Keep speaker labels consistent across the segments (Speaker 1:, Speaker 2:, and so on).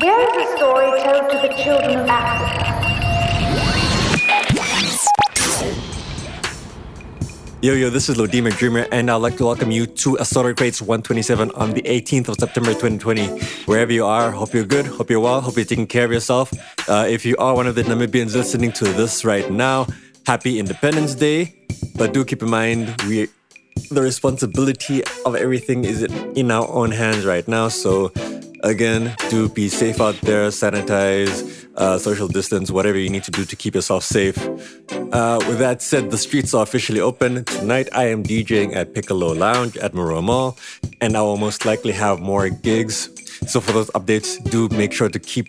Speaker 1: Here is a story told to the children of Africa.
Speaker 2: Yo, yo, this is Lodima Dreamer, and I'd like to welcome you to Assorted Crates 127 on the 18th of September 2020. Wherever you are, hope you're good, hope you're well, hope you're taking care of yourself. Uh, if you are one of the Namibians listening to this right now, happy Independence Day. But do keep in mind, we the responsibility of everything is in our own hands right now. So, again, do be safe out there, sanitize, uh, social distance, whatever you need to do to keep yourself safe. Uh, with that said, the streets are officially open. Tonight, I am DJing at Piccolo Lounge at Maerua Mall, and I will most likely have more gigs. So, for those updates, do make sure to keep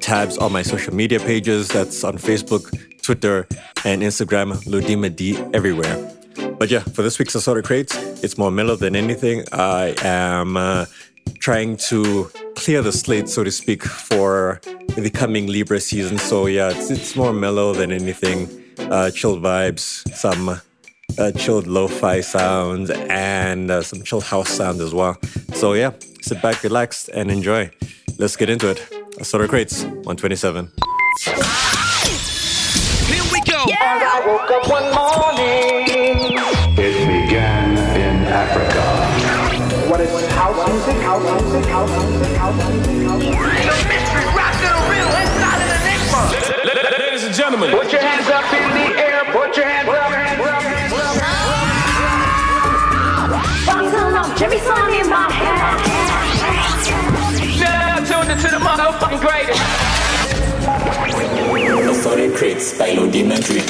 Speaker 2: tabs on my social media pages. That's on Facebook, Twitter, and Instagram, Lodima D everywhere. But yeah, for this week's Assorted Crates, it's more mellow than anything. I am uh, trying to clear the slate, so to speak, for the coming Libra season. So yeah, it's, it's more mellow than anything. Uh, chilled vibes, some uh, chilled lo-fi sounds, and uh, some chilled house sounds as well. So yeah, sit back, relax, and enjoy. Let's get into it. Assorted Crates, 127.
Speaker 3: Here we go.
Speaker 4: I woke up one morning.
Speaker 5: It began in Africa.
Speaker 4: What is house music? House music? House music? House music? House music?
Speaker 6: The mystery rockin' a riddle inside an enigma.
Speaker 3: Ladies and gentlemen,
Speaker 4: Put your hands up in the air. Put your hands up. Hands up. Hands up.
Speaker 1: Box Jimmy song in my head.
Speaker 6: Now tuned into the motherfucking greatest.
Speaker 7: Assorted Crates by Lodima Dream.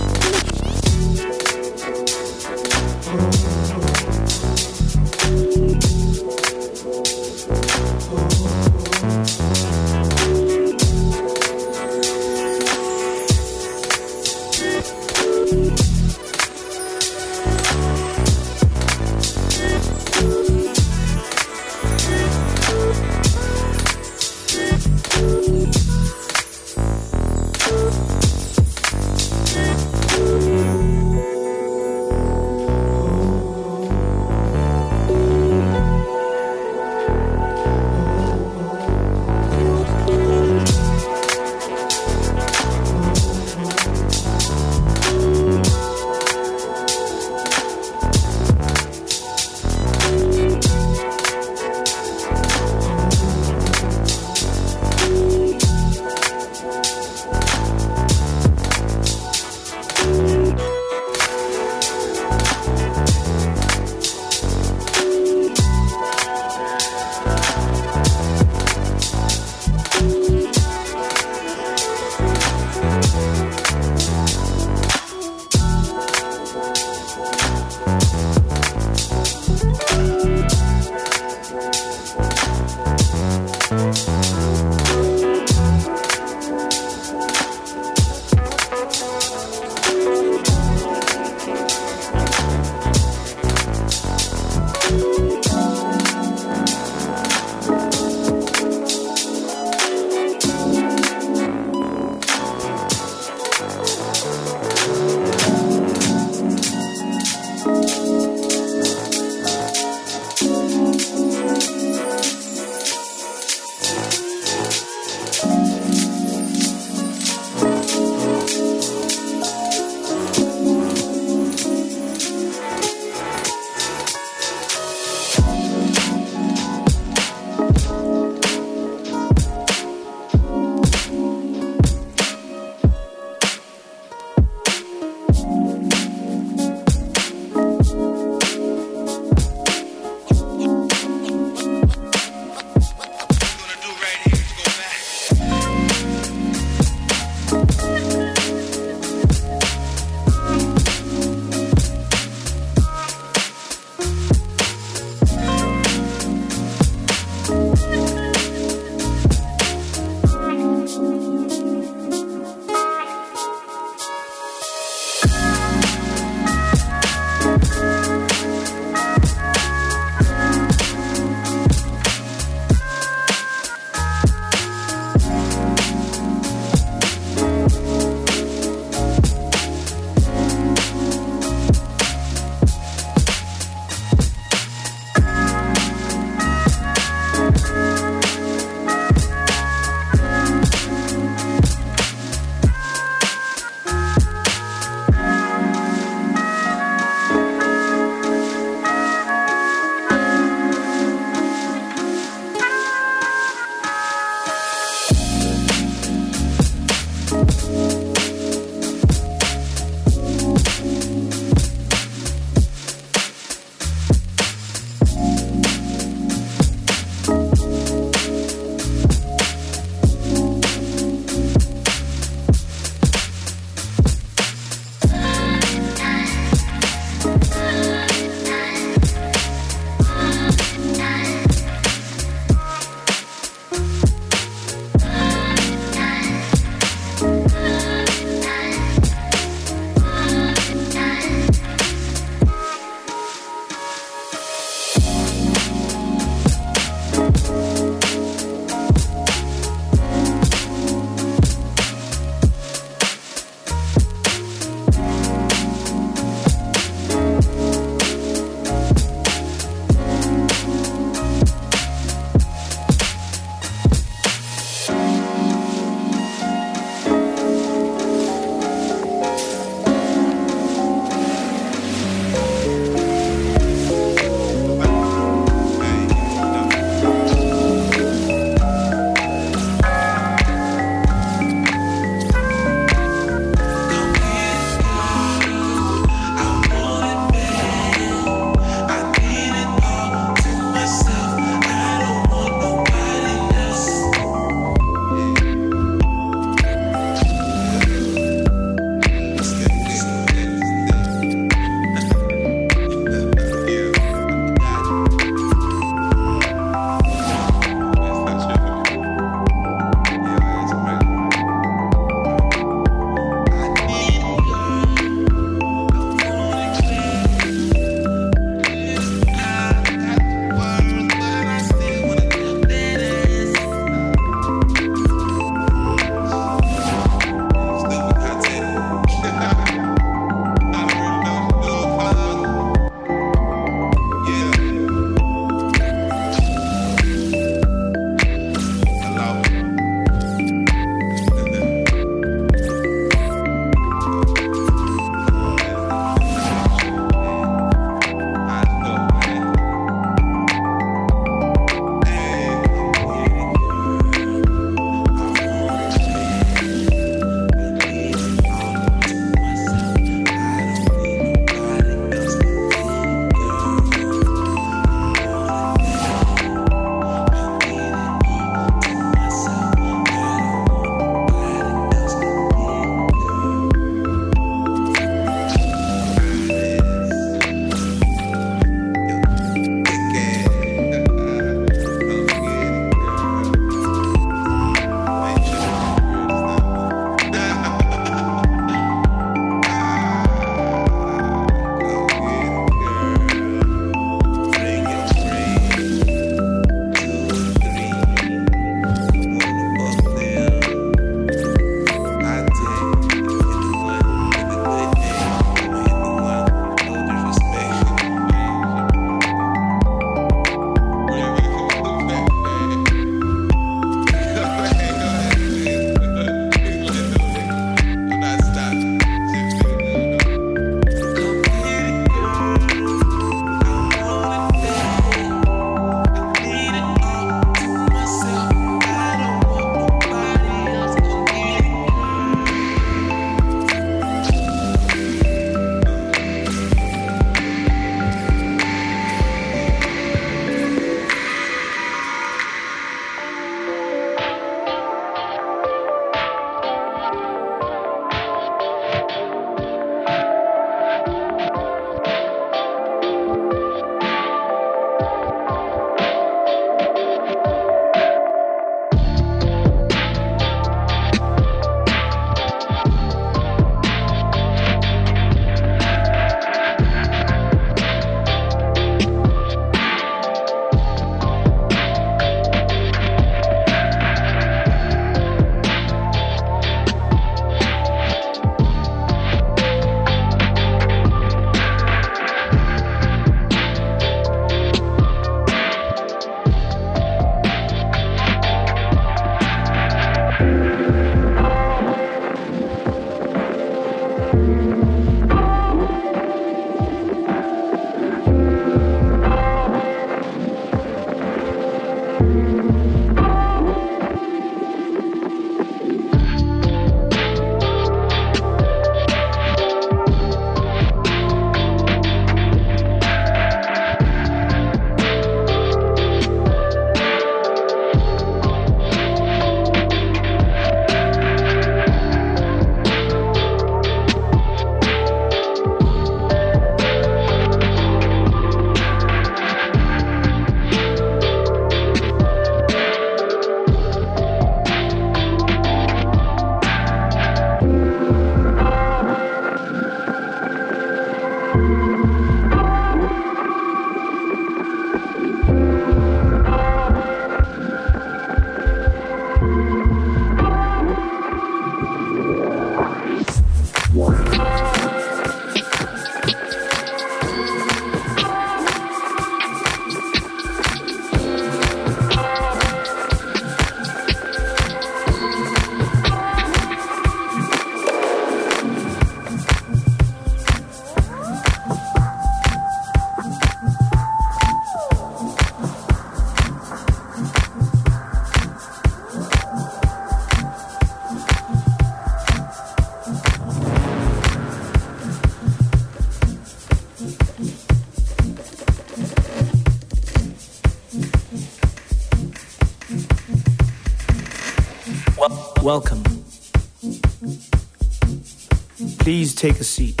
Speaker 3: Take a seat.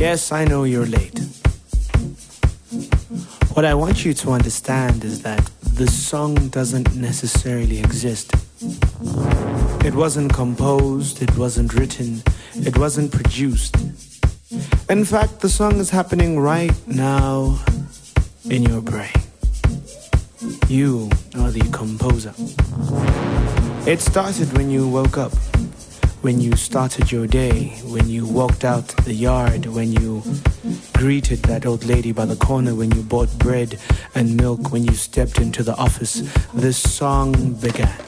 Speaker 3: Yes, I know you're late. What I want you to understand is that the song doesn't necessarily exist. It wasn't composed, it wasn't written, it wasn't produced. In fact, the song is happening right now in your brain. You are the composer. It started when you woke up, when you started your day, when you walked out the yard, when you greeted that old lady by the corner, when you bought bread and milk, when you stepped into the office. This song began.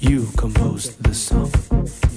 Speaker 3: You composed the song.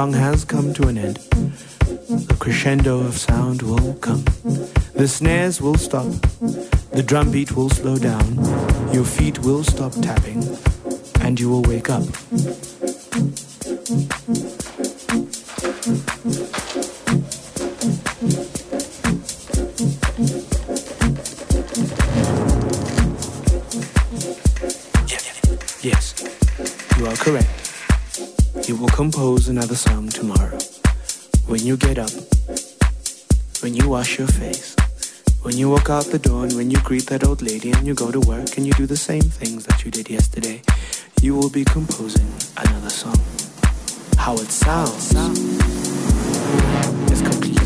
Speaker 3: Song has come to an end. The crescendo of sound will come. The snares will stop. The drum beat will slow down. Your feet will stop tapping. And you will wake up. Another song tomorrow. When you get up, when you wash your face, when you walk out the door, and when you greet that old lady, and you go to work, and you do the same things that you did yesterday, you will be composing another song. How it sounds is completely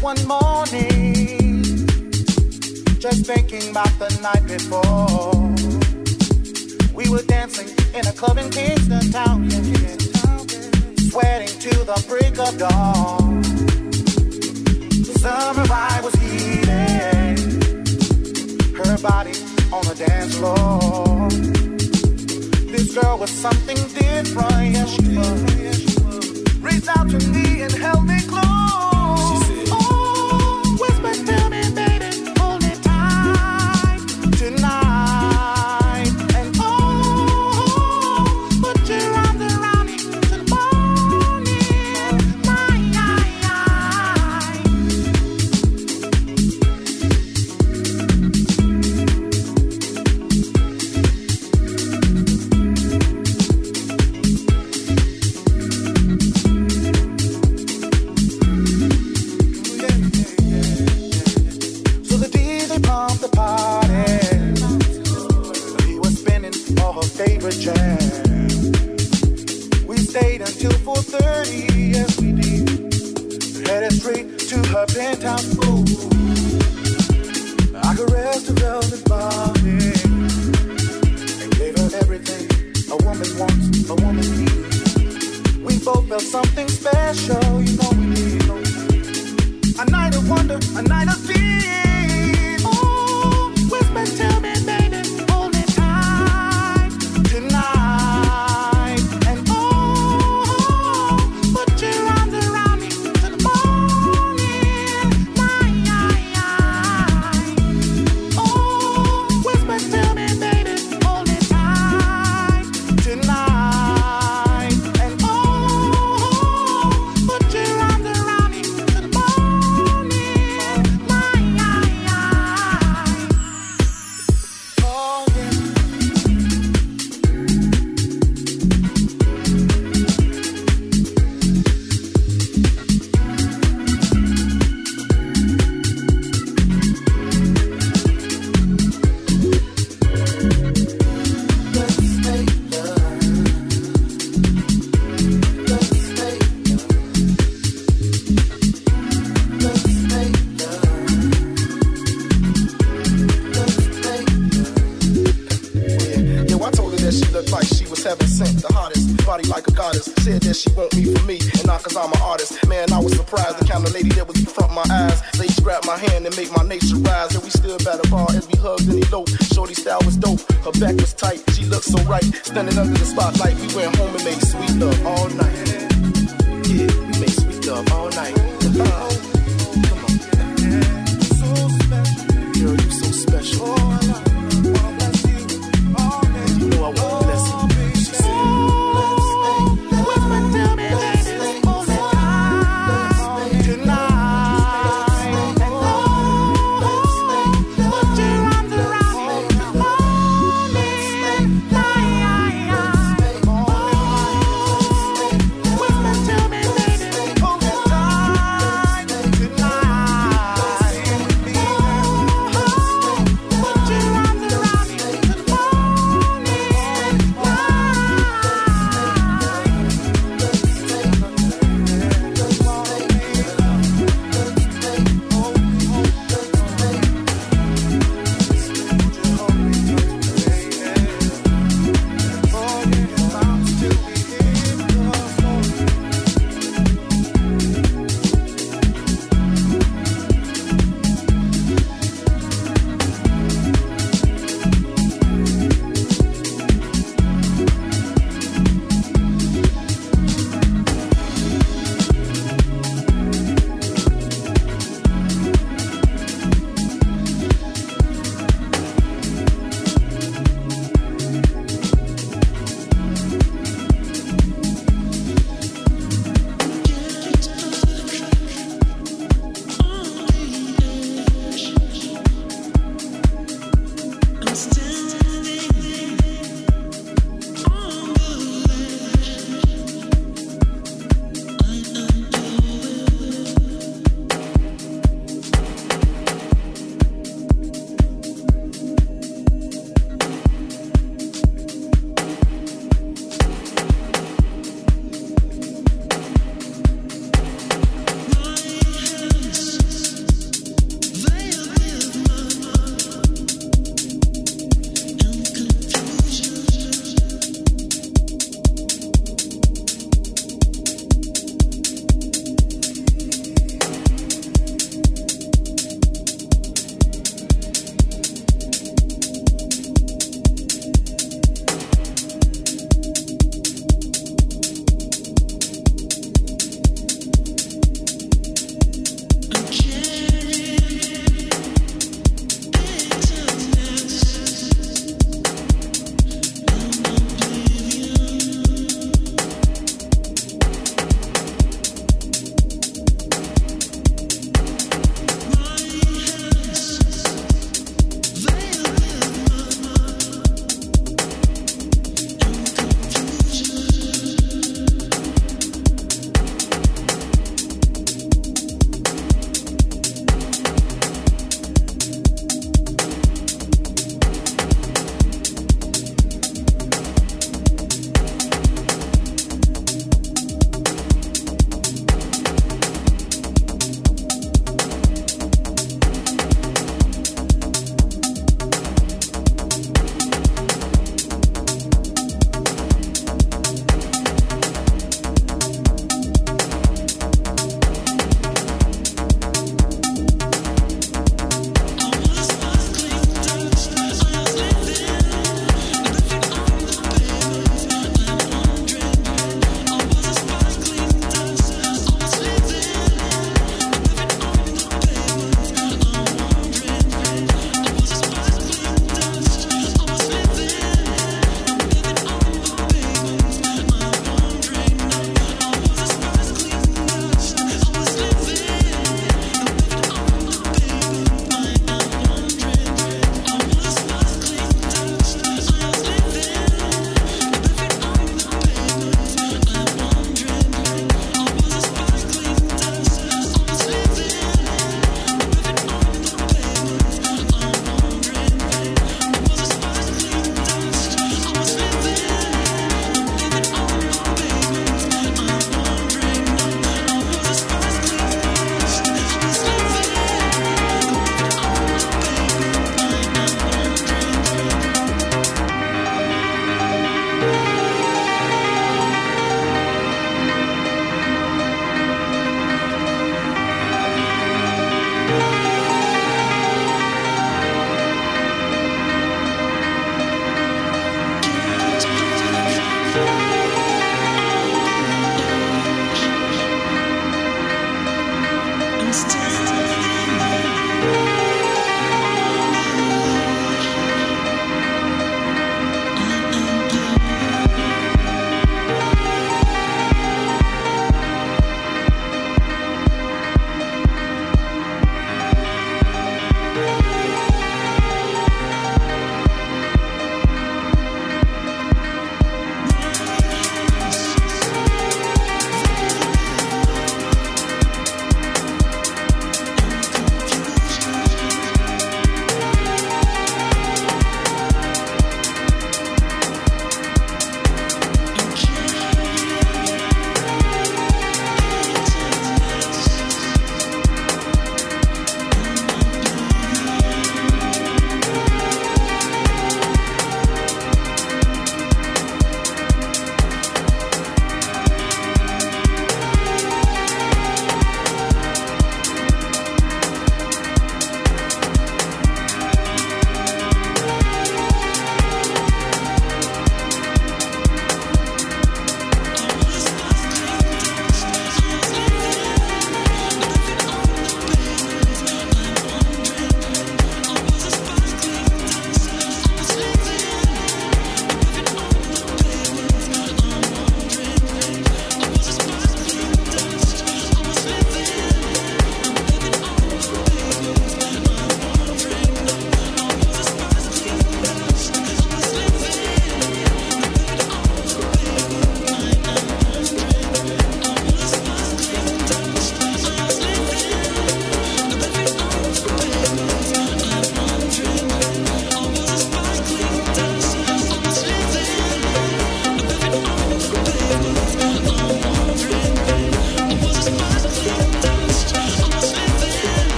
Speaker 8: one morning. Just thinking about the night before. We were dancing in a club in Kingston town, sweating to the break of dawn. Summer vibe was heating, her body on the dance floor. This girl was something different, yeah she was. Reached out to me and held me close.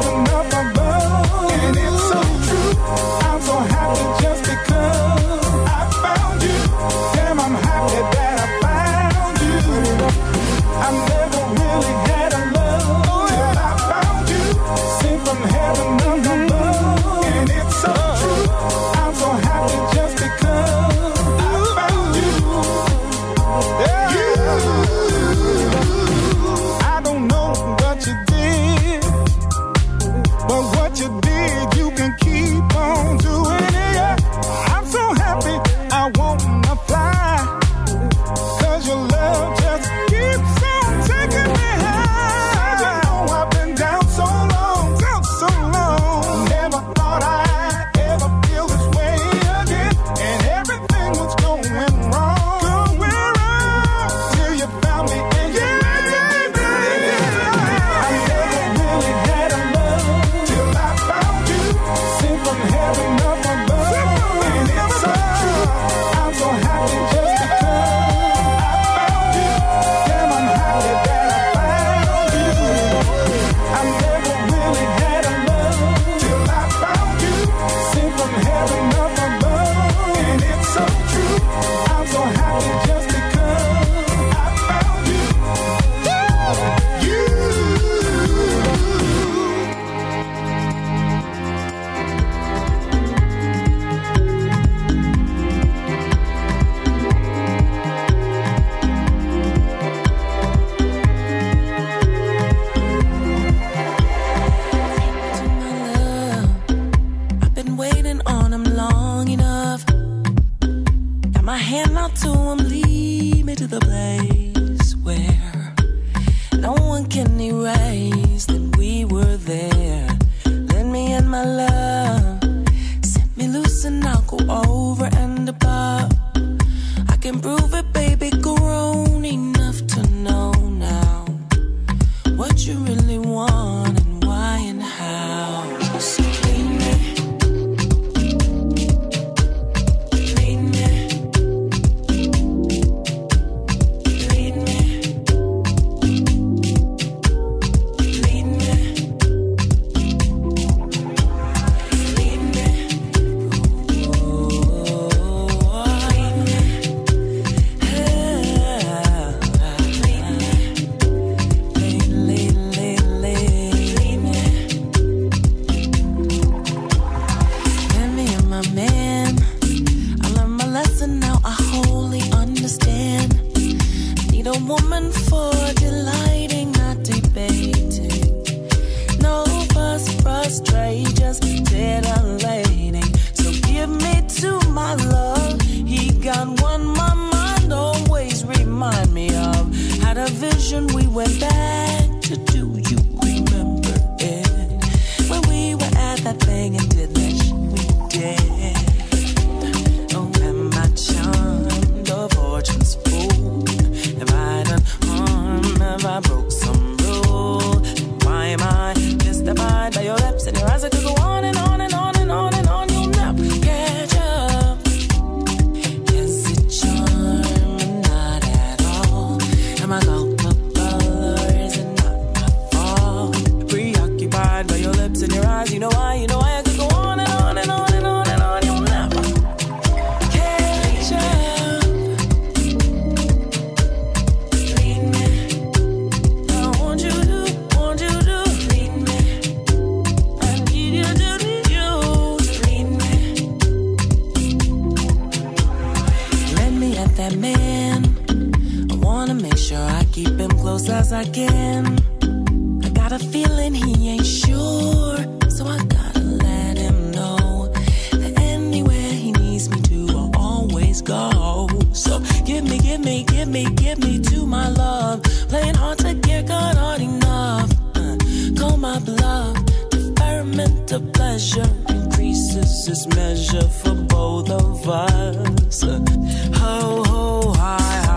Speaker 8: had
Speaker 9: enough. give me, give me, give me to my love. Playing hard to get, got hard enough. Uh, call my bluff. Deferment of pleasure increases its measure for both of us. Uh, ho, ho, high.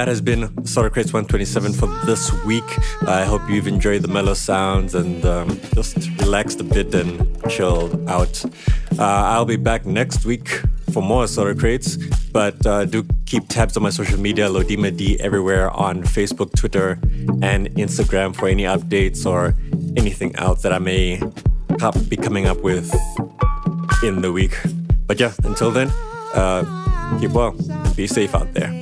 Speaker 9: That has
Speaker 2: been Solar Crates 127 for this week. I hope you've enjoyed the mellow sounds and um, just relaxed a bit and chilled out. Uh, I'll be back next week for more Solar Crates, but uh, do keep tabs on my social media, Lodima D, everywhere on Facebook, Twitter, and Instagram for any updates or anything else that I may be coming up with in the week. But yeah, until then, uh, keep well and be safe out there.